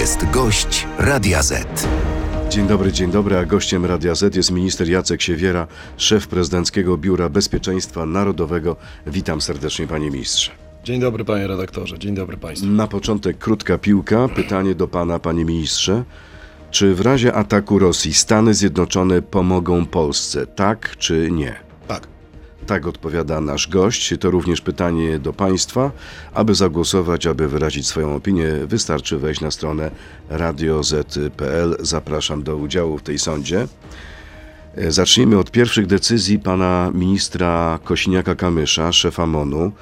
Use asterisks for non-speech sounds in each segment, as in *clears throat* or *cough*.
jest gość Radia Z. Dzień dobry, dzień dobry, a gościem Radia Z jest minister Jacek Siewiera, szef Prezydenckiego Biura Bezpieczeństwa Narodowego. Witam serdecznie, panie ministrze. Dzień dobry panie redaktorze, dzień dobry państwu. Na początek krótka piłka. Pytanie do pana, panie ministrze. Czy w razie ataku Rosji Stany Zjednoczone pomogą Polsce, tak czy nie? Tak. Odpowiada nasz gość. To również pytanie do Państwa. Aby zagłosować, aby wyrazić swoją opinię, wystarczy wejść na stronę radioz.pl. Zapraszam do udziału w tej sądzie. E, Zacznijmy od pierwszych decyzji pana ministra Kosiniaka-Kamysza, szefa MONU.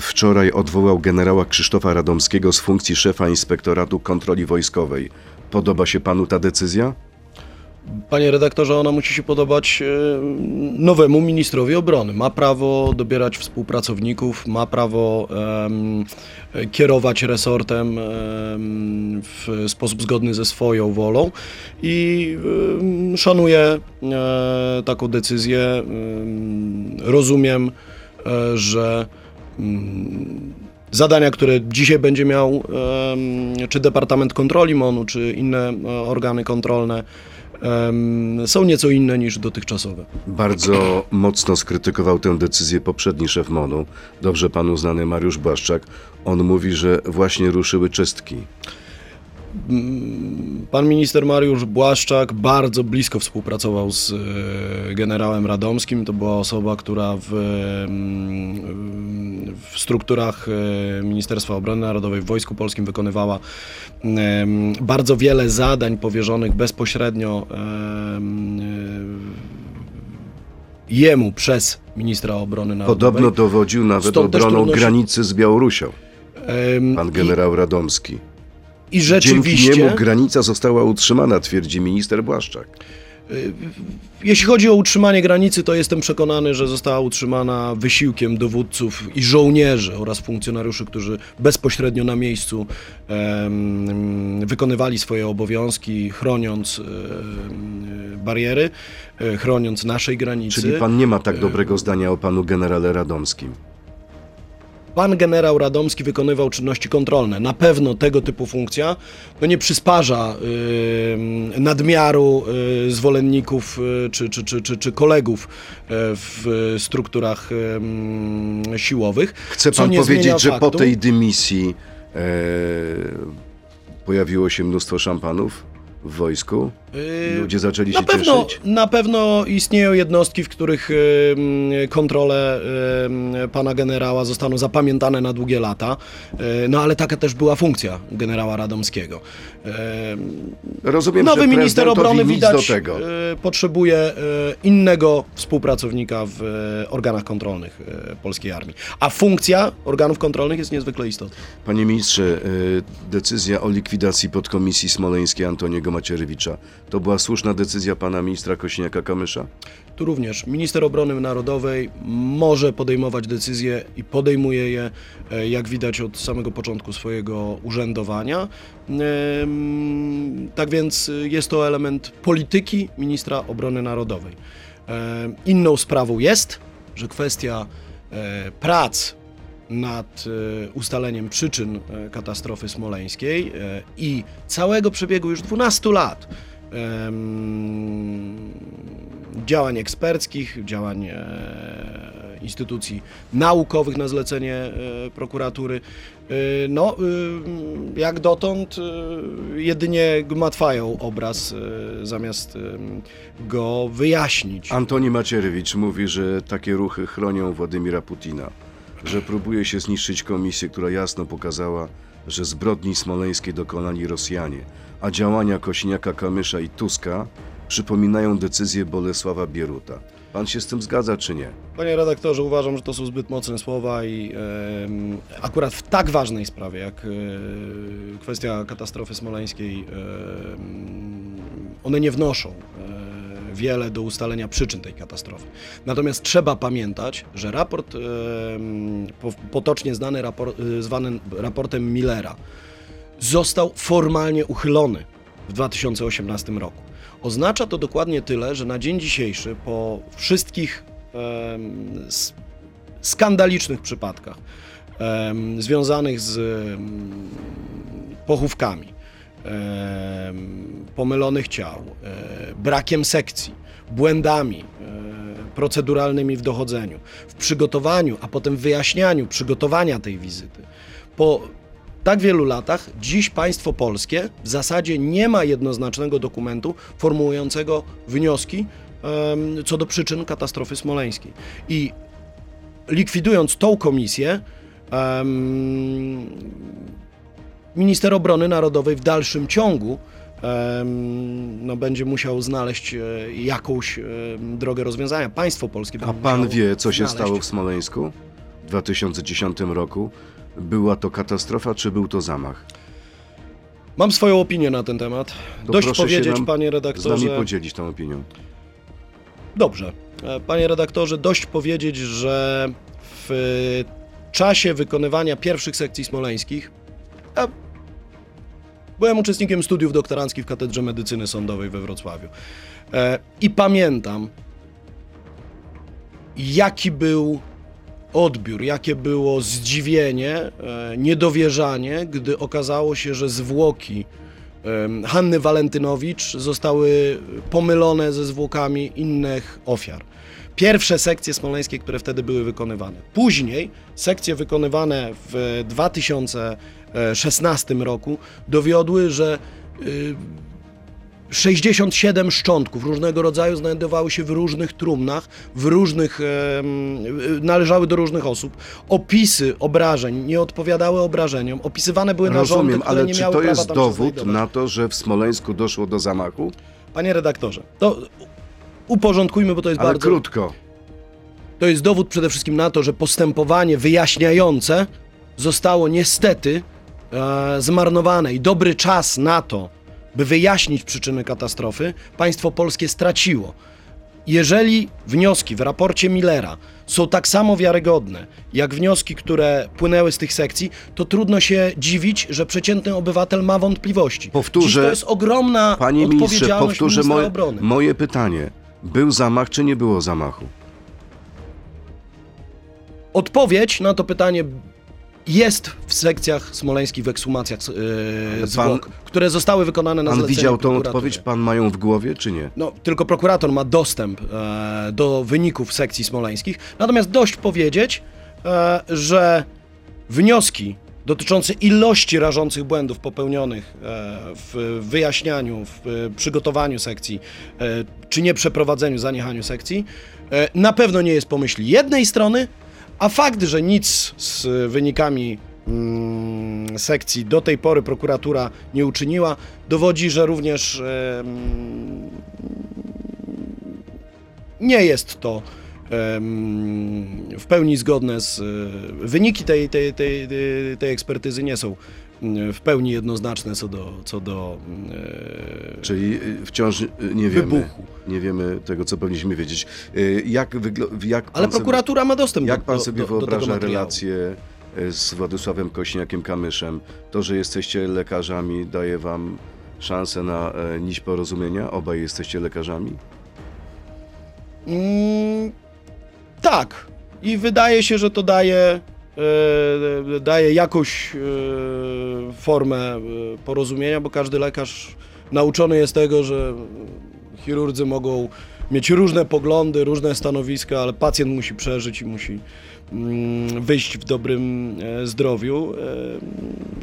Wczoraj odwołał generała Krzysztofa Radomskiego z funkcji szefa Inspektoratu Kontroli Wojskowej. Podoba się panu ta decyzja? Panie redaktorze, ona musi się podobać e, nowemu ministrowi obrony. Ma prawo dobierać współpracowników, ma prawo em, kierować resortem em, w sposób zgodny ze swoją wolą i em, szanuję e, taką decyzję. Em, Rozumiem, e, że zadania, które dzisiaj będzie miał czy Departament Kontroli MONU, czy inne organy kontrolne, są nieco inne niż dotychczasowe. Bardzo mocno skrytykował tę decyzję poprzedni szef MONU, dobrze panu znany Mariusz Błaszczak. On mówi, że właśnie ruszyły czystki. Pan minister Mariusz Błaszczak bardzo blisko współpracował z e, generałem Radomskim. To była osoba, która w, mm, w strukturach e, Ministerstwa Obrony Narodowej w Wojsku Polskim wykonywała em, bardzo wiele zadań powierzonych bezpośrednio em, e, jemu przez ministra obrony narodowej. Podobno dowodził nawet Stąd obroną trudno się- granicy z Białorusią, pan generał Radomski. I, i Dzięki rzeczywiście... niemu granica została utrzymana, twierdzi minister Błaszczak. Jeśli chodzi o utrzymanie granicy, to jestem przekonany, że została utrzymana wysiłkiem dowódców i żołnierzy oraz funkcjonariuszy, którzy bezpośrednio na miejscu em, wykonywali swoje obowiązki, chroniąc em, bariery, e, chroniąc naszej granicy. Czyli pan nie ma tak dobrego zdania o panu generale Radomskim. Pan generał Radomski wykonywał czynności kontrolne. Na pewno tego typu funkcja no nie przysparza y, nadmiaru y, zwolenników y, czy, czy, czy, czy, czy kolegów y, w strukturach y, siłowych. Chce co pan nie zmienia powiedzieć, że po faktu- tej dymisji e, pojawiło się mnóstwo szampanów w wojsku? Y, Ludzie zaczęli się Na pewno, cieszyć? na pewno istnieją jednostki, w których kontrole pana generała zostaną zapamiętane na długie lata. Y, No ale taka też była funkcja generała Radomskiego. Y, Rozumiem, Nowy minister obrony widać potrzebuje innego współpracownika w organach kontrolnych polskiej armii. A funkcja organów kontrolnych jest niezwykle istotna. Panie ministrze, decyzja o likwidacji podkomisji smoleńskiej Antoniego Macierewicza to była słuszna decyzja pana ministra Kośniaka-Kamysza? Tu również minister obrony narodowej może podejmować decyzje i podejmuje je, e, jak widać, od samego początku swojego urzędowania. Tak więc y, jest to element polityki ministra obrony narodowej. Em, Inną sprawą jest, że kwestia e, prac nad e, ustaleniem przyczyn e, katastrofy smoleńskiej e, i całego przebiegu już 12 lat działań eksperckich, działań e, instytucji naukowych na zlecenie e, prokuratury. E, no, jak dotąd jedynie gmatwają obraz, zamiast go wyjaśnić. Antoni Macierewicz mówi, że takie ruchy chronią Władimira Putina, że próbuje się zniszczyć komisję, która jasno pokazała, że zbrodni smoleńskiej dokonali Rosjanie, a działania Kośniaka-Kamysza i Tuska przypominają decyzję Bolesława Bieruta. Pan się z tym zgadza, czy nie? Panie redaktorze, uważam, że to są zbyt mocne słowa i akurat w tak ważnej sprawie jak e, kwestia katastrofy smoleńskiej one nie wnoszą e, wiele do ustalenia przyczyn tej katastrofy. Natomiast trzeba pamiętać, że raport potocznie znany rapor, e, zwany raportem Millera został formalnie uchylony w 2018 roku. Oznacza to dokładnie tyle, że na dzień dzisiejszy, po wszystkich skandalicznych przypadkach związanych z pochówkami, em, pomylonych ciał, e, brakiem sekcji, błędami e, proceduralnymi w dochodzeniu, w przygotowaniu, a potem wyjaśnianiu przygotowania tej wizyty. Po tak wielu latach dziś państwo polskie w zasadzie nie ma jednoznacznego dokumentu formułującego wnioski co do przyczyn katastrofy smoleńskiej. I likwidując tą komisję, minister obrony narodowej w dalszym ciągu no, będzie musiał znaleźć e, jakąś em, drogę rozwiązania. Państwo polskie A pan wie, co się stało w Smoleńsku w 2010 roku? Była to katastrofa, czy był to zamach? Mam swoją opinię na ten temat. To Dość powiedzieć, panie Z nami redaktorze. podzielić tą opinią. Dobrze. E, Panie redaktorze, dość powiedzieć, że w czasie wykonywania pierwszych sekcji smoleńskich ja byłem uczestnikiem studiów doktoranckich w Katedrze Medycyny Sądowej we Wrocławiu. E, I pamiętam, jaki był odbiór, jakie było zdziwienie, e, niedowierzanie, gdy okazało się, że zwłoki Hanny Walentynowicz zostały pomylone ze zwłokami innych ofiar. Pierwsze sekcje smoleńskie, które wtedy były wykonywane. Później sekcje wykonywane w 2016 roku dowiodły, że y, 67 szczątków różnego rodzaju znajdowały się w różnych trumnach, w różnych, należały do różnych osób. Opisy obrażeń nie odpowiadały obrażeniom, opisywane były narządy, Rozumiem, które ale nie czy miały to prawa jest tam się dowód znajdować. na to, że w Smoleńsku doszło do zamachu? Panie redaktorze, to uporządkujmy, bo to jest Ale bardzo... krótko. To jest dowód przede wszystkim na to, że postępowanie wyjaśniające zostało niestety e, zmarnowane i dobry czas na to, by wyjaśnić przyczyny katastrofy, państwo polskie straciło. Jeżeli wnioski w raporcie Millera są tak samo wiarygodne, jak wnioski, które płynęły z tych sekcji, to trudno się dziwić, że przeciętny obywatel ma wątpliwości. Powtórzę, Dziś to jest ogromna Panie ministrze, powtórzę moje, obrony. moje pytanie. Był zamach, czy nie było zamachu? Odpowiedź na to pytanie jest w sekcjach smoleńskich, w ekshumacjach Ale yy, pan- zwłok, które zostały wykonane na Pan zlecenie widział tą odpowiedź? Pan ma ją w głowie, czy nie? No, tylko prokurator ma dostęp e, do wyników sekcji smoleńskich. Natomiast dość powiedzieć, e, że wnioski dotyczące ilości rażących błędów popełnionych e, w wyjaśnianiu, w e, przygotowaniu sekcji, e, czy nie przeprowadzeniu, zaniechaniu sekcji, e, na pewno nie jest pomyśli jednej strony, a fakt, że nic z wynikami mm, sekcji do tej pory prokuratura nie uczyniła, dowodzi, że również nie jest to w pełni zgodne z. Wyniki tej, tej, tej, tej, ekspertyzy nie są w pełni jednoznaczne co do, co do e, Czyli y, wciąż nie wiemy. wybuchu. Nie wiemy tego, co powinniśmy wiedzieć. Jak, wygl- jak Ale prokuratura ma dostęp Sobie, jak do, pan do, sobie do, do wyobraża relacje y, z Władysławem Kośniakiem-Kamyszem? To, że jesteście lekarzami, daje wam szansę na e, nić porozumienia? Obaj jesteście lekarzami? Mm, tak. I wydaje się, że to daje, e, daje jakąś e, formę e, porozumienia, bo każdy lekarz nauczony jest tego, że chirurdzy mogą mieć różne poglądy, różne stanowiska, ale pacjent musi przeżyć i musi mm, wyjść w dobrym e, zdrowiu. E,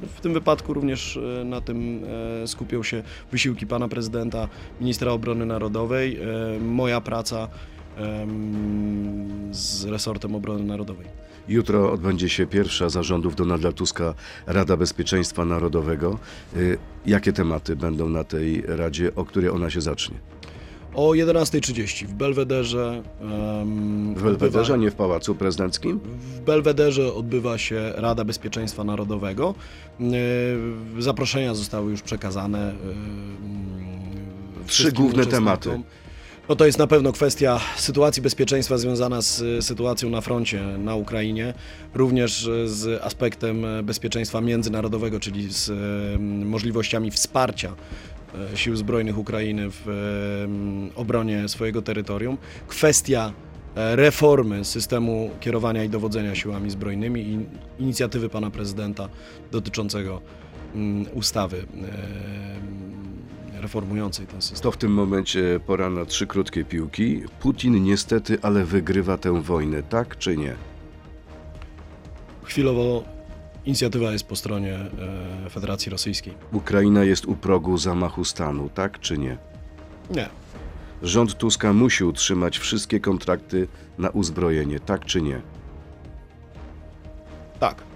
W tym wypadku również e, na tym e, skupią się wysiłki pana prezydenta, ministra obrony narodowej, e, moja praca z resortem obrony narodowej. Jutro odbędzie się pierwsza zarządów Donalda Tuska Rada Bezpieczeństwa Narodowego. Y, Jakie tematy będą na tej Radzie, o której ona się zacznie? O 11.30 w Belwederze. em, W Belwederze, odbywa- nie w Pałacu Prezydenckim? W Belwederze odbywa się Rada Bezpieczeństwa Narodowego. Yy, Zaproszenia zostały już przekazane. yy, Trzy wszystkim główne tematy. No to jest na pewno kwestia sytuacji bezpieczeństwa związana z y, sytuacją na froncie na Ukrainie, również y, z aspektem y, bezpieczeństwa międzynarodowego, czyli z możliwościami wsparcia sił zbrojnych Ukrainy w obronie swojego terytorium. Kwestia e, reformy systemu kierowania i dowodzenia siłami zbrojnymi i inicjatywy pana prezydenta dotyczącego mm, ustawy e, reformującej ten system. To w tym momencie pora na trzy krótkie piłki. Putin niestety, ale wygrywa tę wojnę, tak czy nie? Chwilowo inicjatywa jest po stronie e, Federacji Rosyjskiej. Ukraina jest u progu zamachu stanu, tak czy nie? Nie. Rząd Tuska musi utrzymać wszystkie kontrakty na uzbrojenie, tak czy nie? Tak.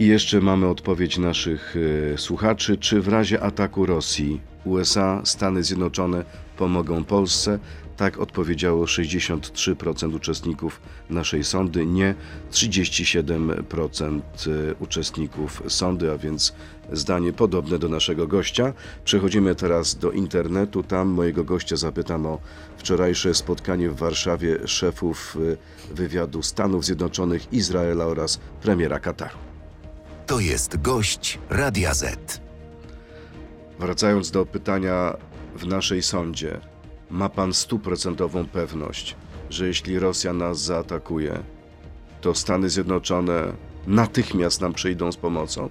I jeszcze mamy odpowiedź naszych e, słuchaczy. Czy w razie ataku Rosji USA, Stany Zjednoczone pomogą Polsce? Tak odpowiedziało 63% uczestników naszej sądy, nie 37% e, uczestników sądy, a więc zdanie podobne do naszego gościa. Przechodzimy teraz do internetu. Tam mojego gościa zapytam o wczorajsze spotkanie w Warszawie szefów e, wywiadu Stanów Zjednoczonych, Izraela oraz premiera Kataru. To jest gość Radia Z. Wracając do pytania w naszej sądzie, ma pan stuprocentową pewność, że jeśli Rosja nas zaatakuje, to Stany Zjednoczone natychmiast nam przyjdą z pomocą?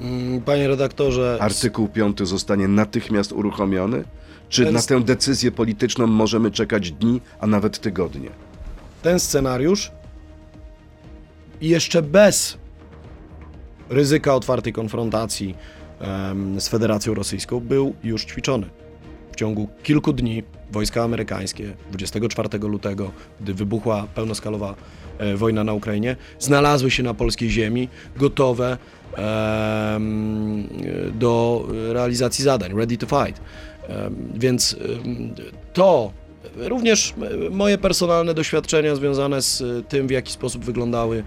Mm, Panie redaktorze, Artykuł 5 zostanie natychmiast uruchomiony? Czy Ten na tę decyzję polityczną możemy czekać dni, a nawet tygodnie? ten scenariusz jeszcze bez ryzyka otwartej konfrontacji z Federacją Rosyjską był już ćwiczony. W ciągu kilku dni wojska amerykańskie 24 lutego, gdy wybuchła pełnoskalowa e, wojna na Ukrainie, znalazły się na polskiej ziemi gotowe do realizacji zadań, ready to fight. Więc to również moje personalne doświadczenia związane z e, tym, w jaki sposób wyglądały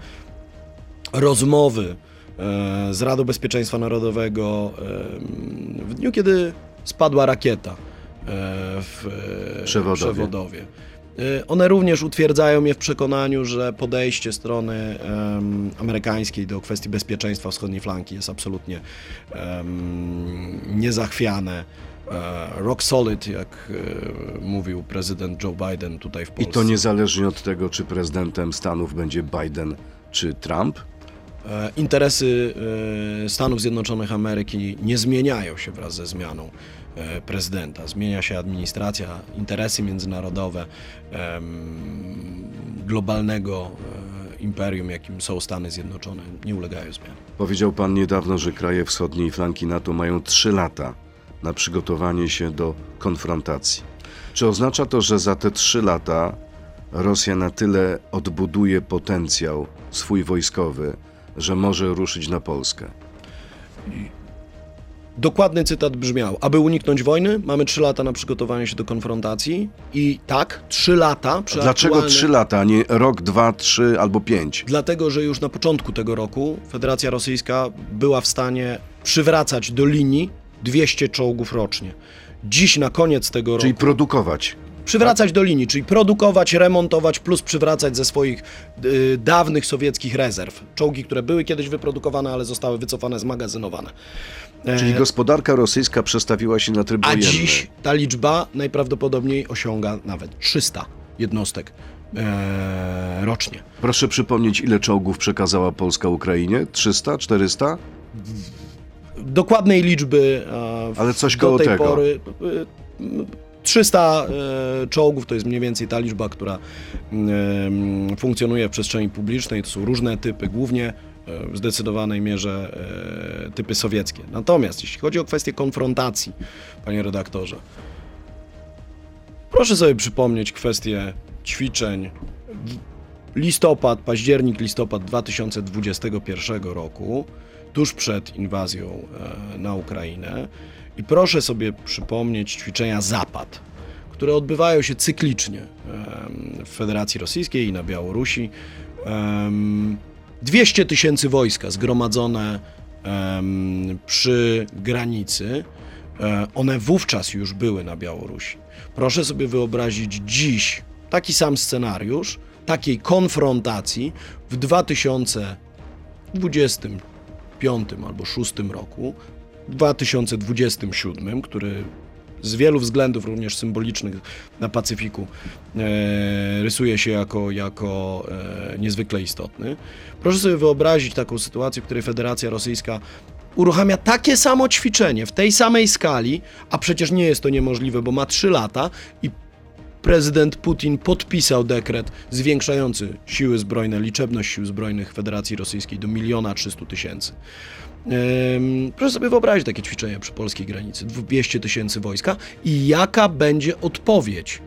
rozmowy z Radą Bezpieczeństwa Narodowego w dniu, kiedy spadła rakieta e, w e, Przewodowie. Przewodowie. E, One również utwierdzają mnie w przekonaniu, że podejście strony em, amerykańskiej do kwestii bezpieczeństwa wschodniej flanki jest absolutnie em, niezachwiane. Rock solid, jak mówił prezydent Joe Biden tutaj w I Polsce. to niezależnie od tego, czy prezydentem Stanów będzie Biden czy Trump? E, Interesy e, Stanów Zjednoczonych Ameryki nie zmieniają się wraz ze zmianą e, prezydenta. Zmienia się administracja, interesy międzynarodowe globalnego imperium, jakim są Stany Zjednoczone, nie ulegają zmianie. Powiedział pan niedawno, że kraje wschodniej flanki NATO mają 3 lata na przygotowanie się do konfrontacji. Czy oznacza to, że za te 3 lata Rosja na tyle odbuduje potencjał swój wojskowy, że może ruszyć na Polskę? Dokładny cytat brzmiał: Aby uniknąć wojny, mamy 3 lata na przygotowanie się do konfrontacji i tak, 3 lata przy Dlaczego aktualnej- 3 lata, a nie rok, dwa, trzy albo pięć? Dlatego, że już na początku tego roku Federacja Rosyjska była w stanie przywracać do linii 200 czołgów rocznie. Dziś na koniec tego Czyli roku produkować. Przywracać do linii, czyli produkować, remontować plus przywracać ze swoich y, dawnych sowieckich rezerw. Czołgi, które były kiedyś wyprodukowane, ale zostały wycofane, zmagazynowane. E, Czyli gospodarka rosyjska przestawiła się na tryb a wojenny. dziś ta liczba najprawdopodobniej osiąga nawet 300 jednostek e, rocznie. Proszę przypomnieć, ile czołgów przekazała Polska Ukrainie? 300, 400? dokładnej liczby. e, w- Ale coś do koło tej tego. pory. e, 300 e, czołgów to jest mniej więcej ta liczba, która em, funkcjonuje w przestrzeni publicznej. To są różne typy, głównie e, w zdecydowanej mierze e, typy sowieckie. Natomiast jeśli chodzi o kwestię konfrontacji, panie redaktorze, proszę sobie przypomnieć kwestię ćwiczeń. Listopad, październik, listopad 2021 roku, tuż przed inwazją e, na Ukrainę. I proszę sobie przypomnieć ćwiczenia Zapad, które odbywają się cyklicznie w Federacji Rosyjskiej i na Białorusi. Em, 200 tysięcy wojska zgromadzone przy granicy. E, One wówczas już były na Białorusi. Proszę sobie wyobrazić dziś taki sam scenariusz, takiej konfrontacji w 2025 albo 2026 roku, 2027, który z wielu względów, również symbolicznych na Pacyfiku, e, rysuje się jako, jako e, niezwykle istotny. Proszę sobie wyobrazić taką sytuację, w której Federacja Rosyjska uruchamia takie samo ćwiczenie w tej samej skali, a przecież nie jest to niemożliwe, bo ma 3 lata i prezydent Putin podpisał dekret zwiększający siły zbrojne, liczebność sił zbrojnych Federacji Rosyjskiej do miliona 300 tysięcy. Proszę sobie wyobrazić takie ćwiczenie przy polskiej granicy, 200 tysięcy wojska i jaka będzie odpowiedź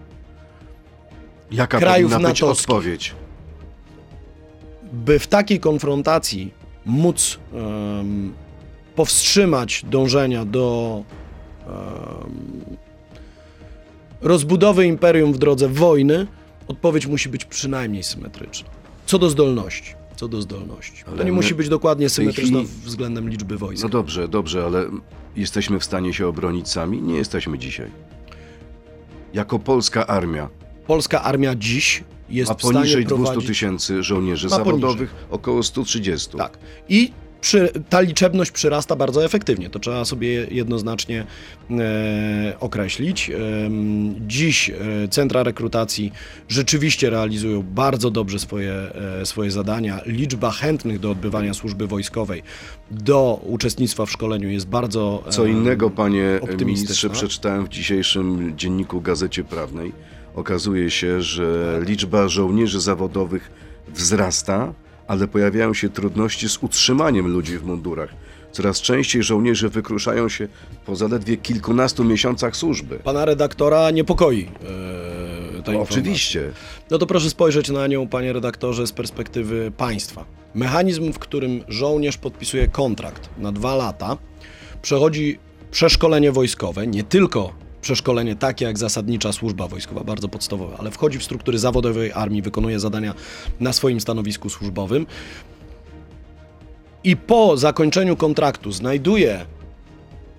Jaka krajów powinna być natowskich. odpowiedź? by w takiej konfrontacji móc em, powstrzymać dążenia do em, rozbudowy imperium w drodze wojny, odpowiedź musi być przynajmniej symetryczna. Co do zdolności. Co do zdolności. Ale to nie my musi być dokładnie symetryczna chwili- względem liczby wojsk. No dobrze, dobrze, ale jesteśmy w stanie się obronić sami? Nie jesteśmy dzisiaj. Jako polska armia Polska armia dziś jest ma w stanie poniżej 200 prowadzić... tysięcy żołnierzy Ma poniżej. zawodowych, około 130. Tak. I przy, ta liczebność przyrasta bardzo efektywnie. To trzeba sobie jednoznacznie e, określić. Em, dziś e, centra rekrutacji rzeczywiście realizują bardzo dobrze swoje, e, swoje zadania. Liczba chętnych do odbywania służby wojskowej, do uczestnictwa w szkoleniu jest bardzo. Co em, innego, panie ministrze, przeczytałem w dzisiejszym dzienniku Gazecie Prawnej. Okazuje się, że liczba żołnierzy zawodowych wzrasta, ale pojawiają się trudności z utrzymaniem ludzi w mundurach. Coraz częściej żołnierze wykruszają się po zaledwie kilkunastu miesiącach służby. Pana redaktora niepokoi e, ta No, oczywiście. No to proszę spojrzeć na nią, panie redaktorze, z perspektywy państwa. Mechanizm, w którym żołnierz podpisuje kontrakt na dwa lata, przechodzi przeszkolenie wojskowe, nie tylko przeszkolenie takie jak zasadnicza służba wojskowa, bardzo podstawowe, ale wchodzi w struktury zawodowej armii, wykonuje zadania na swoim stanowisku służbowym. I po zakończeniu kontraktu znajduje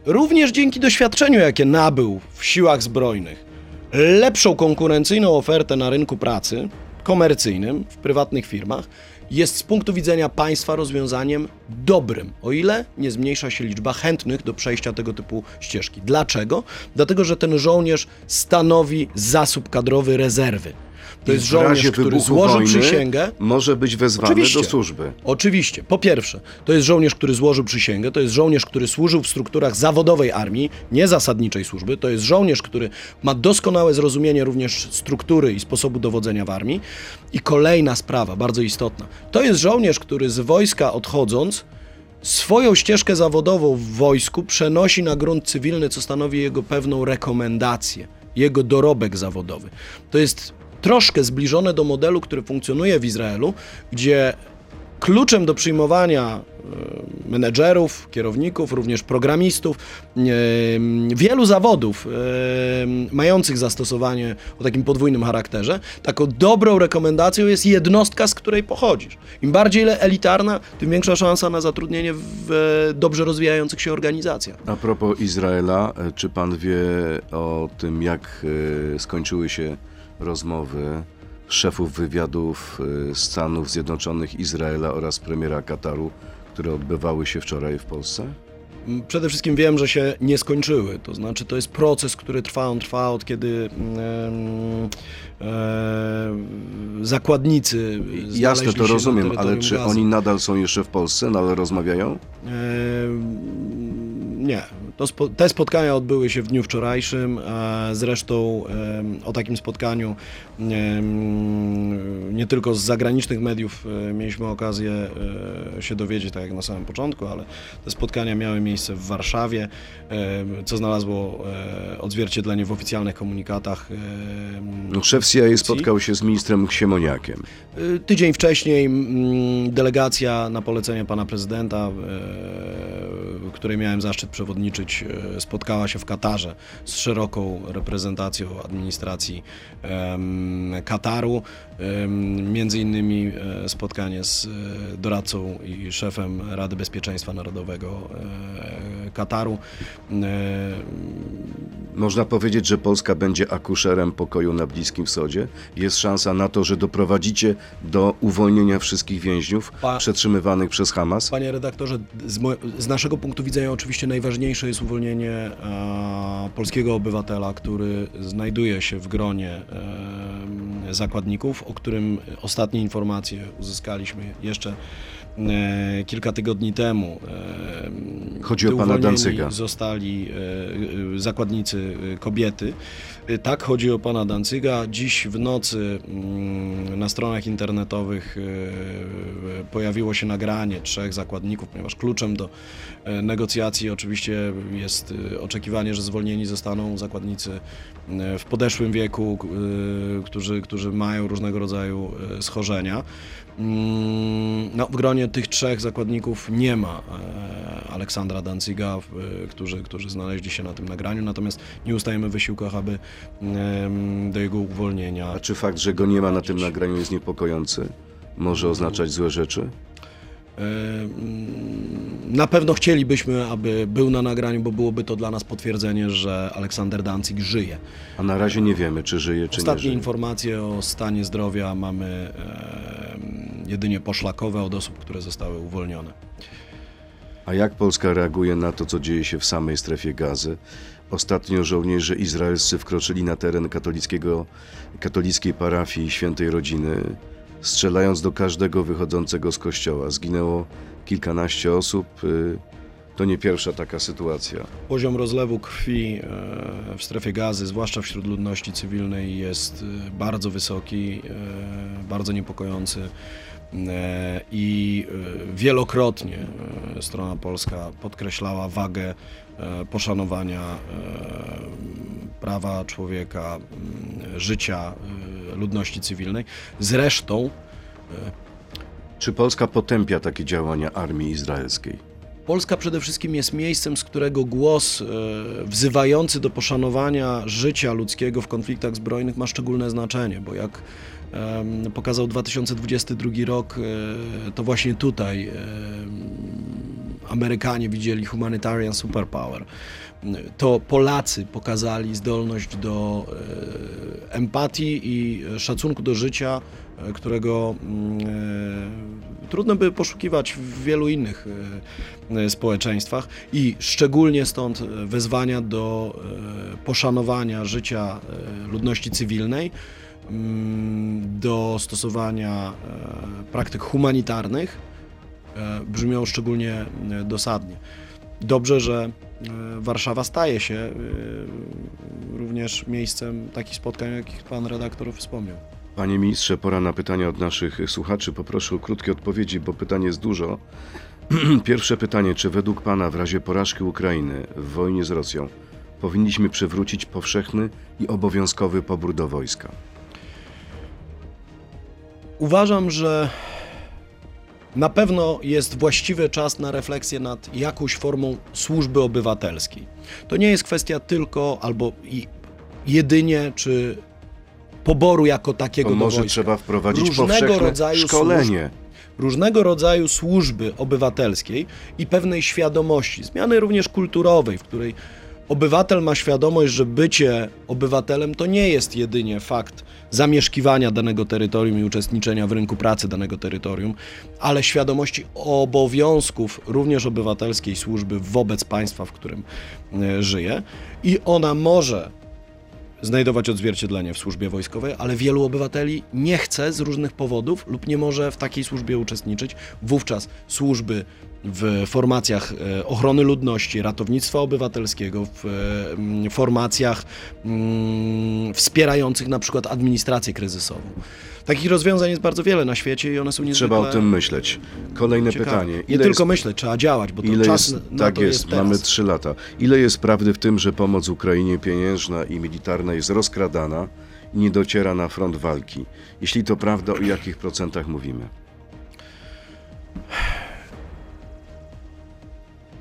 również dzięki doświadczeniu, jakie nabył w siłach zbrojnych, lepszą konkurencyjną ofertę na rynku pracy komercyjnym w prywatnych firmach, jest z punktu widzenia państwa rozwiązaniem dobrym, o ile nie zmniejsza się liczba chętnych do przejścia tego typu ścieżki. Dlaczego? Dlatego, że ten żołnierz stanowi zasób kadrowy rezerwy. To I jest żołnierz, który złożył przysięgę. Może być wezwany Oczywiście. do służby. Oczywiście. Po pierwsze, to jest żołnierz, który złożył przysięgę, to jest żołnierz, który służył w strukturach zawodowej armii, nie zasadniczej służby, to jest żołnierz, który ma doskonałe zrozumienie również struktury i sposobu dowodzenia w armii. I kolejna sprawa, bardzo istotna, to jest żołnierz, który z wojska odchodząc, swoją ścieżkę zawodową w wojsku przenosi na grunt cywilny, co stanowi jego pewną rekomendację, jego dorobek zawodowy. To jest troszkę zbliżone do modelu, który funkcjonuje w Izraelu, gdzie kluczem do przyjmowania e, menedżerów, kierowników, również programistów, e, wielu zawodów e, mających zastosowanie o takim podwójnym charakterze, taką dobrą rekomendacją jest jednostka, z której pochodzisz. Im bardziej elitarna, tym większa szansa na zatrudnienie w dobrze rozwijających się organizacjach. A propos Izraela, czy pan wie o tym, jak skończyły się rozmowy szefów wywiadów e, Stanów Zjednoczonych, Izraela oraz premiera Kataru, które odbywały się wczoraj w Polsce? M, Przede wszystkim wiem, że się nie skończyły. To znaczy, to jest proces, który trwa. On trwa od kiedy em, e, zakładnicy. Jasne, to rozumiem, ale czy Gazy. oni nadal są jeszcze w Polsce, nadal rozmawiają? Em, Nie. Spo, te spotkania odbyły się w dniu wczorajszym. a Zresztą o takim spotkaniu nie tylko z zagranicznych mediów e, mieliśmy okazję e, się dowiedzieć, tak jak na samym początku, ale te spotkania miały miejsce w Warszawie, co znalazło e, odzwierciedlenie w oficjalnych komunikatach. No, szef CIA spotkał się z ministrem Siemoniakiem. Y, Tydzień wcześniej delegacja na polecenie pana prezydenta, e, której miałem zaszczyt przewodniczyć, e, spotkała się w Katarze z szeroką reprezentacją administracji Kataru. Między innymi e, spotkanie z e, doradcą i szefem Rady Bezpieczeństwa Narodowego Kataru. Można powiedzieć, że Polska będzie akuszerem pokoju na Bliskim Wschodzie? Jest szansa na to, że doprowadzicie do uwolnienia wszystkich więźniów Pa- przetrzymywanych przez Hamas? Panie redaktorze, z, z naszego punktu widzenia oczywiście najważniejsze jest uwolnienie e, polskiego obywatela, który znajduje się w gronie e, zakładników, o którym ostatnie informacje uzyskaliśmy jeszcze e, kilka tygodni temu. E, Chodzi o pana Dancyga. Zostali e, zakładnicy kobiety. E, Tak, chodzi o pana Dancyga. Dziś w nocy mm, na stronach internetowych e, pojawiło się nagranie trzech zakładników, ponieważ kluczem do negocjacji oczywiście jest oczekiwanie, że zwolnieni zostaną zakładnicy w podeszłym wieku, którzy, którzy mają różnego rodzaju schorzenia. Mm, No, w gronie tych trzech zakładników nie ma e, Aleksandra Danziga, e, którzy, którzy znaleźli się na tym nagraniu, natomiast nie ustajemy w wysiłkach, aby do jego uwolnienia. A czy fakt, że go nie ma na tym nagraniu jest niepokojący? Może oznaczać złe rzeczy? Na pewno chcielibyśmy, aby był na nagraniu, bo byłoby to dla nas potwierdzenie, że Aleksander Danzig żyje. A na razie nie wiemy, czy żyje, czy nie Ostatnie żyje. informacje o stanie zdrowia mamy jedynie poszlakowe od osób, które zostały uwolnione. A jak Polska reaguje na to, co dzieje się w samej strefie gazy? Ostatnio żołnierze izraelscy wkroczyli na teren katolickiego, katolickiej parafii Świętej Rodziny, strzelając do każdego wychodzącego z kościoła. Zginęło kilkanaście osób. y, To nie pierwsza taka sytuacja. Poziom rozlewu krwi e, w strefie gazy, zwłaszcza wśród ludności cywilnej, jest e, bardzo wysoki, e, bardzo niepokojący. E, I e, wielokrotnie strona polska podkreślała wagę poszanowania e, prawa człowieka, życia e, ludności cywilnej. Zresztą Czy Polska potępia takie działania armii izraelskiej? Polska przede wszystkim jest miejscem, z którego głos e, wzywający do poszanowania życia ludzkiego w konfliktach zbrojnych ma szczególne znaczenie, bo jak pokazał 2022 rok, e, to właśnie tutaj em, Amerykanie widzieli humanitarian superpower. To Polacy pokazali zdolność do e, empatii i szacunku do życia, e, którego mm, e, trudno by poszukiwać w wielu innych e, e, społeczeństwach i szczególnie stąd e, wezwania do e, poszanowania życia e, ludności cywilnej, do stosowania e, praktyk humanitarnych e, brzmią szczególnie e, dosadnie. Dobrze, że Warszawa staje się również miejscem takich spotkań, jakich pan redaktor wspomniał. Panie ministrze, pora na pytania od naszych słuchaczy. Poproszę o krótkie odpowiedzi, bo pytań jest dużo. *clears throat* Pierwsze pytanie, czy według Pana w razie porażki Ukrainy w wojnie z Rosją powinniśmy przywrócić powszechny i obowiązkowy pobór do wojska? Uważam, że na pewno jest właściwy czas na refleksję nad jakąś formą służby obywatelskiej. To nie jest kwestia tylko albo i jedynie czy poboru jako takiego To do może wojska. trzeba wprowadzić Różnego rodzaju szkolenie. różnego rodzaju służby obywatelskiej i pewnej świadomości, zmiany również kulturowej, w której obywatel ma świadomość, że bycie obywatelem to nie jest jedynie fakt zamieszkiwania danego terytorium i uczestniczenia w rynku pracy danego terytorium, ale świadomości obowiązków również obywatelskiej służby wobec państwa, w którym e, żyje i ona może znajdować odzwierciedlenie w służbie wojskowej, ale wielu obywateli nie chce z różnych powodów lub nie może w takiej służbie uczestniczyć. Wówczas służby w formacjach e, ochrony ludności, ratownictwa obywatelskiego, w e, formacjach mm, wspierających na przykład administrację kryzysową. Takich rozwiązań jest bardzo wiele na świecie i one są niezwykle Trzeba o tym myśleć. Kolejne ciekawe. pytanie. Nie tylko myśleć, trzeba działać, bo to Ile czas jest, na tak jest, jest mamy trzy lata. Ile jest prawdy w tym, że pomoc Ukrainie pieniężna i militarna jest rozkradana i nie dociera na front walki? Jeśli to prawda, o jakich procentach mówimy?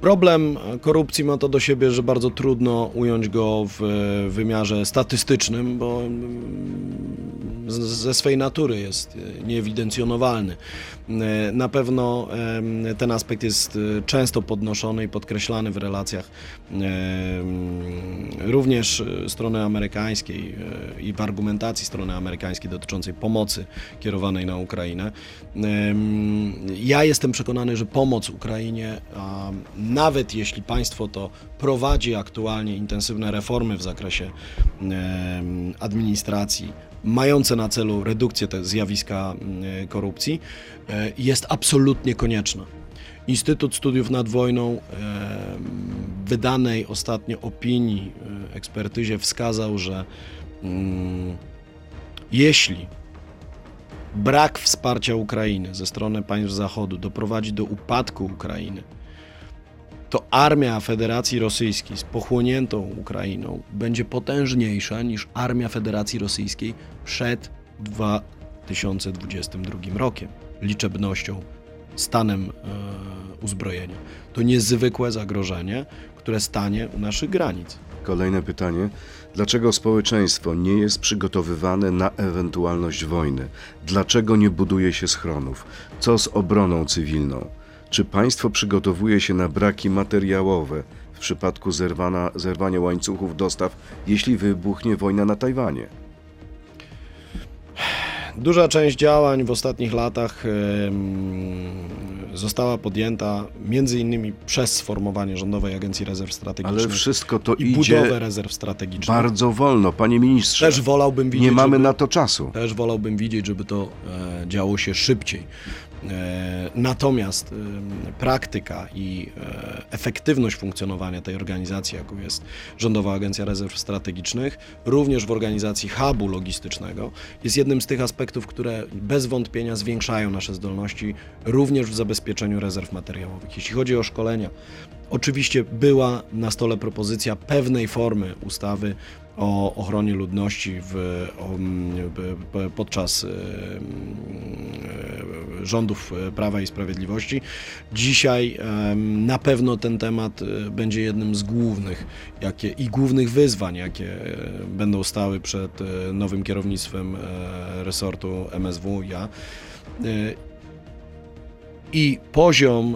Problem korupcji ma to do siebie, że bardzo trudno ująć go w wymiarze statystycznym, bo mm, ze swej natury jest e, nieewidencjonowalny. E, Na pewno ten aspekt jest e, często podnoszony i podkreślany w relacjach również strony amerykańskiej i w argumentacji strony amerykańskiej dotyczącej pomocy kierowanej na Ukrainę. Ja jestem przekonany, że pomoc Ukrainie, nawet jeśli państwo to prowadzi aktualnie intensywne reformy w zakresie administracji, mające na celu redukcję tego zjawiska em, korupcji, e, jest absolutnie konieczna. Instytut Studiów nad Wojną em, wydanej ostatnio opinii, e, ekspertyzie wskazał, że mm, jeśli brak wsparcia Ukrainy ze strony państw Zachodu doprowadzi do upadku Ukrainy, to armia Federacji Rosyjskiej z pochłoniętą Ukrainą będzie potężniejsza niż armia Federacji Rosyjskiej przed 2022 rokiem, liczebnością, stanem e, uzbrojenia. To niezwykłe zagrożenie, które stanie u naszych granic. Kolejne pytanie. Dlaczego społeczeństwo nie jest przygotowywane na ewentualność wojny? Dlaczego nie buduje się schronów? Co z obroną cywilną? Czy państwo przygotowuje się na braki materiałowe w przypadku zerwana, zerwania łańcuchów dostaw, jeśli wybuchnie wojna na Tajwanie? Duża część działań w ostatnich latach została podjęta między innymi przez sformowanie Rządowej Agencji Rezerw Strategicznych Ale wszystko to i idzie budowę rezerw strategicznych. bardzo wolno, panie ministrze. Też wolałbym widzieć, nie mamy żeby, na to czasu. też wolałbym widzieć, żeby to e, działo się szybciej. E, natomiast praktyka i e, efektywność funkcjonowania tej organizacji, jaką jest Rządowa Agencja Rezerw Strategicznych, również w organizacji hubu logistycznego, jest jednym z tych aspektów, które bez wątpienia zwiększają nasze zdolności również w zabezpieczeniu rezerw materiałowych. Jeśli chodzi o szkolenia, Oczywiście była na stole propozycja pewnej formy ustawy o ochronie ludności w, o, b- podczas e, e, rządów e, Prawa i Sprawiedliwości. Dzisiaj na pewno ten temat będzie jednym z głównych jakie, i głównych wyzwań, jakie będą stały przed nowym kierownictwem resortu MSW. I poziom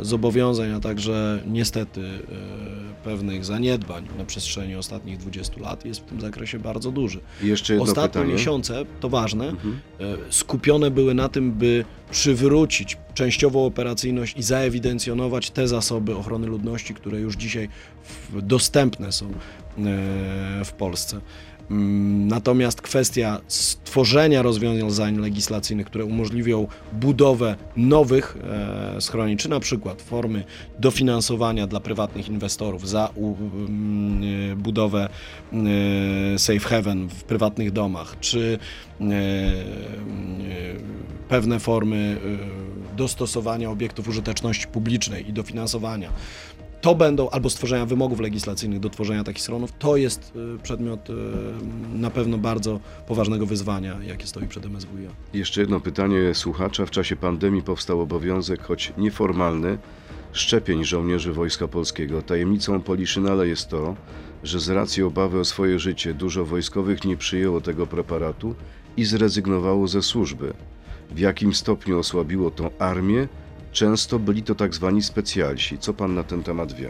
e, zobowiązań, a także niestety e, pewnych zaniedbań na przestrzeni ostatnich 20 lat jest w tym zakresie bardzo duży. Jeszcze Ostatnie pytanie. miesiące, to ważne, Mhm. e, skupione były na tym, by przywrócić częściową operacyjność i zaewidencjonować te zasoby ochrony ludności, które już dzisiaj dostępne są w Polsce. Mm, Natomiast kwestia stworzenia rozwiązań legislacyjnych, które umożliwią budowę nowych e, schronień, czy na przykład formy dofinansowania dla prywatnych inwestorów za e, budowę e, safe haven w prywatnych domach, czy pewne formy dostosowania obiektów użyteczności publicznej i dofinansowania. To będą, albo stworzenia wymogów legislacyjnych do tworzenia takich stronów, to jest e, przedmiot e, na pewno bardzo poważnego wyzwania, jakie stoi przed MSWiA. Jeszcze jedno pytanie słuchacza. W czasie pandemii powstał obowiązek, choć nieformalny, szczepień żołnierzy Wojska Polskiego. Tajemnicą Poliszynela jest to, że z racji obawy o swoje życie dużo wojskowych nie przyjęło tego preparatu i zrezygnowało ze służby. W jakim stopniu osłabiło tą armię? Często byli to tak zwani specjalsi. Co pan na ten temat wie?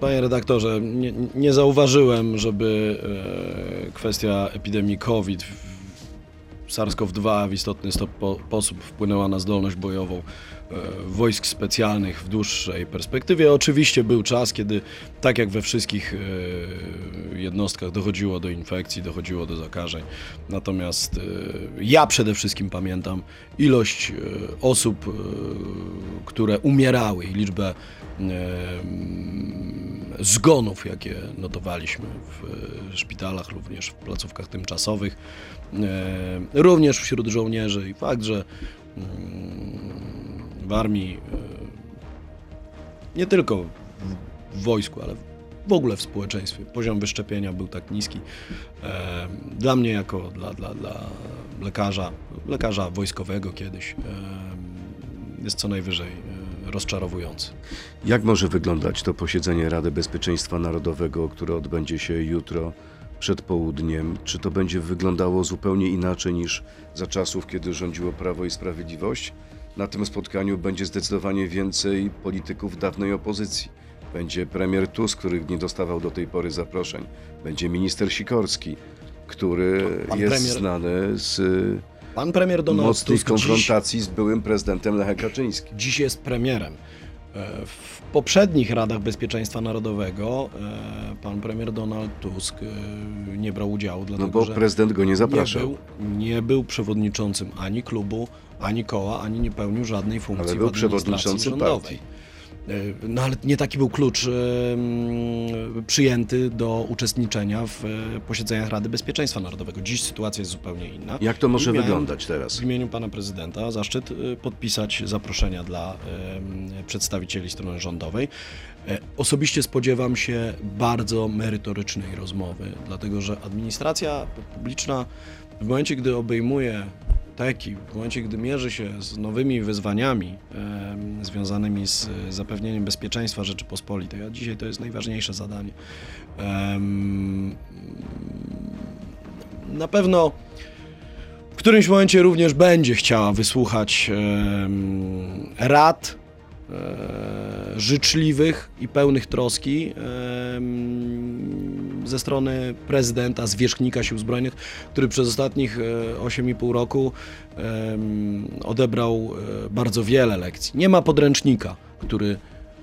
Panie redaktorze, nie, nie zauważyłem, żeby e, kwestia epidemii COVID, w- SARS-CoV-2 w istotny sposób wpłynęła na zdolność bojową wojsk specjalnych w dłuższej perspektywie. Oczywiście był czas, kiedy tak jak we wszystkich e, jednostkach dochodziło do infekcji, dochodziło do zakażeń. Natomiast e, ja przede wszystkim pamiętam ilość e, osób, e, które umierały i liczbę e, zgonów, jakie notowaliśmy w e, szpitalach, również w placówkach tymczowych, e, również wśród żołnierzy i fakt, że mm, w armii, e, nie tylko w, wojsku, ale w ogóle w społeczeństwie poziom wyszczepienia był tak niski. E, Dla mnie, jako dla, dla, dla lekarza, lekarza wojskowego kiedyś, e, jest co najwyżej rozczarowujący. Jak może wyglądać to posiedzenie Rady Bezpieczeństwa Narodowego, które odbędzie się jutro przed południem? Czy to będzie wyglądało zupełnie inaczej niż za czasów, kiedy rządziło Prawo i Sprawiedliwość? Na tym spotkaniu będzie zdecydowanie więcej polityków dawnej opozycji. Będzie premier Tusk, który nie dostawał do tej pory zaproszeń. Będzie minister Sikorski, który Pan jest premier- znany z Pan premier Donald mocnej Tusk dziś, konfrontacji z byłym prezydentem Lechem Kaczyńskim. dziś jest premierem. W poprzednich Radach Bezpieczeństwa Narodowego e, pan premier Donald Tusk e, nie brał udziału, dlatego No bo że prezydent go nie nie zapraszał. był, nie był przewodniczącym ani klubu, ani koła, ani nie pełnił żadnej funkcji Ale w był administracji przewodniczącym rządowej. partii. No ale nie taki był klucz em, przyjęty do uczestniczenia w e, posiedzeniach Rady Bezpieczeństwa Narodowego. Dziś sytuacja jest zupełnie inna. Jak to może miałem wyglądać teraz? W imieniu pana prezydenta zaszczyt e, podpisać zaproszenia dla przedstawicieli strony rządowej. E, Osobiście spodziewam się bardzo merytorycznej rozmowy, dlatego że administracja publiczna w momencie, gdy obejmuje teki, w momencie, gdy mierzy się z nowymi wyzwaniami em, związanymi z e, zapewnieniem bezpieczeństwa Rzeczypospolitej, a dzisiaj to jest najważniejsze zadanie. em, na pewno w którymś momencie również będzie chciała wysłuchać em, rad e, życzliwych i pełnych troski em, ze strony prezydenta, zwierzchnika Sił Zbrojnych, który przez ostatnich e, 8,5 roku em, odebrał e, bardzo wiele lekcji. Nie ma podręcznika, który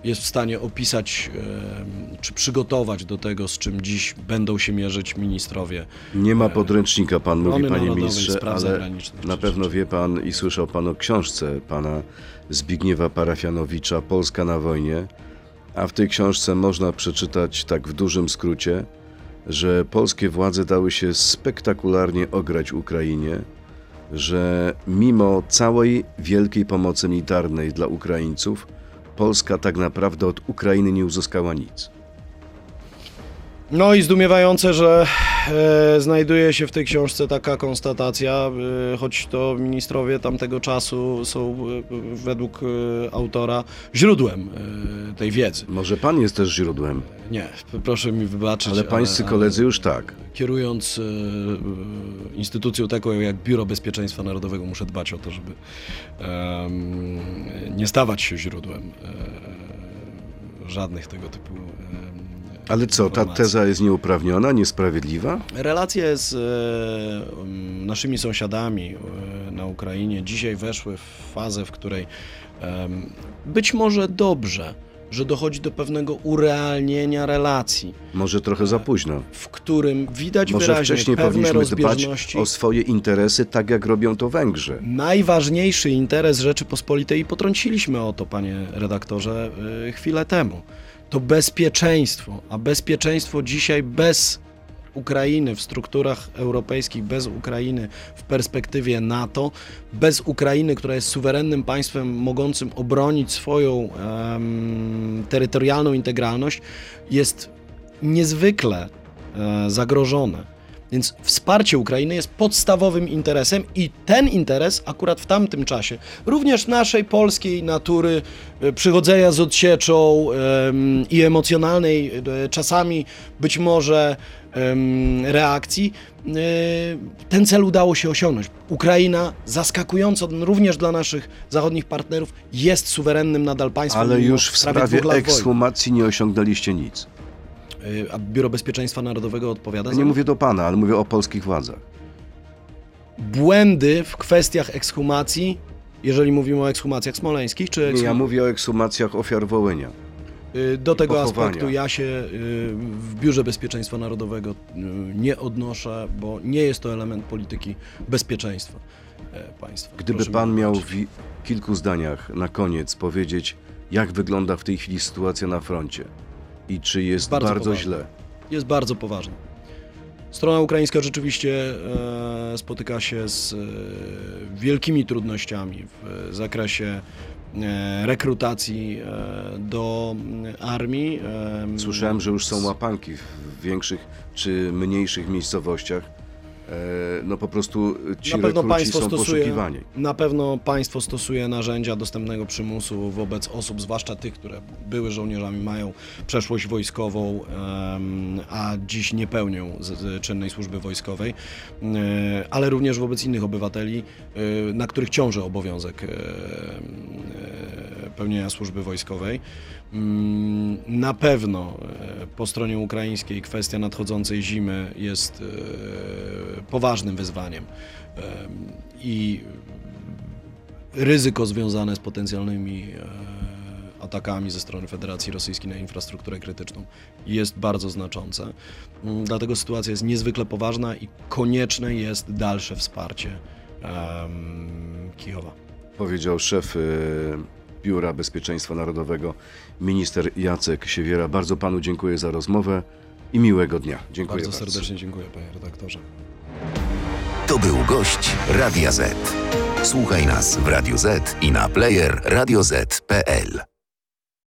jest w stanie opisać czy przygotować do tego, z czym dziś będą się mierzyć ministrowie Nie ma podręcznika, pan mówi, panie ministrze, ale na pewno wie pan i słyszał pan o książce pana Zbigniewa Parafianowicza Polska na wojnie, a w tej książce można przeczytać tak w dużym skrócie, że polskie władze dały się spektakularnie ograć Ukrainie, że mimo całej wielkiej pomocy militarnej dla Ukraińców, Polska tak naprawdę od Ukrainy nie uzyskała nic. No i zdumiewające, że e, znajduje się w tej książce taka konstatacja, e, choć to ministrowie tamtego czasu są e, według e, autora źródłem e, tej wiedzy. Może pan jest też źródłem, Nie, proszę mi wybaczyć. ale pańscy koledzy już tak. Kierując e, e, instytucją taką jak Biuro Bezpieczeństwa Narodowego, muszę dbać o to, żeby em, nie stawać się źródłem e, żadnych tego typu. em, Ale co, ta teza jest nieuprawniona, niesprawiedliwa? Relacje z e, naszymi sąsiadami e, na Ukrainie dzisiaj weszły w fazę, w której być może dobrze, że dochodzi do pewnego urealnienia relacji, Może trochę za późno. w którym widać Może wyraźnie wcześniej pewne powinniśmy dbać o swoje interesy, tak jak robią to Węgrzy. Najważniejszy interes Rzeczypospolitej, i potrąciliśmy o to, panie redaktorze, y, chwilę temu, to bezpieczeństwo. A bezpieczeństwo dzisiaj bez Ukrainy w strukturach europejskich, bez Ukrainy w perspektywie NATO, bez Ukrainy, która jest suwerennym państwem mogącym obronić swoją em, terytorialną integralność, jest niezwykle e, zagrożone. Więc wsparcie Ukrainy jest podstawowym interesem i ten interes akurat w tamtym czasie, również naszej polskiej natury, e, przychodzenia z odsieczą i emocjonalnej e, czasami być może reakcji, e, ten cel udało się osiągnąć. Ukraina zaskakująco również dla naszych zachodnich partnerów jest suwerennym nadal państwem. Ale już w prawie sprawie lat wojny. ekshumacji nie osiągnęliście nic. E, A Biuro Bezpieczeństwa Narodowego odpowiada nie mówię do pana, ale mówię o polskich władzach. błędy w kwestiach ekshumacji, jeżeli mówimy o ekshumacjach smoleńskich, czy Nie, ekshum... ja mówię o ekshumacjach ofiar Wołynia. Y, do tego pochowania. aspektu ja się y, w Biurze Bezpieczeństwa Narodowego y, nie odnoszę, bo nie jest to element polityki bezpieczeństwa państwa. Gdyby Proszę pan miał w kilku zdaniach na koniec powiedzieć, jak wygląda w tej chwili sytuacja na froncie i czy jest Bardzo bardzo, poważnie. źle. jest bardzo poważny. Strona ukraińska rzeczywiście e, spotyka się z e, wielkimi trudnościami w zakresie e, rekrutacji e, do armii. Słyszałem, że już są łapanki w większych czy mniejszych miejscowościach. E, No po prostu ci Na pewno państwo są stosuje, poszukiwani. na pewno państwo stosuje narzędzia dostępnego przymusu wobec osób, zwłaszcza tych, które były żołnierzami, mają przeszłość wojskową, a dziś nie pełnią czynnej służby wojskowej, e, ale również wobec innych obywateli, e, na których ciąży obowiązek pełnienia służby wojskowej. Mm, Na pewno e, po stronie ukraińskiej kwestia nadchodzącej zimy jest e, poważnym wyzwaniem Em, i ryzyko związane z potencjalnymi e, atakami ze strony Federacji Rosyjskiej na infrastrukturę krytyczną jest bardzo znaczące. Mm, Dlatego sytuacja jest niezwykle poważna i konieczne jest dalsze wsparcie em, Kijowa. Powiedział szef e, Biura Bezpieczeństwa Narodowego, minister Jacek Siewiera. Bardzo panu dziękuję za rozmowę i miłego dnia. Dziękuję Bardzo serdecznie dziękuję, panie redaktorze. To był gość Radia Z. Słuchaj nas w Radio Z i na player radioz.pl.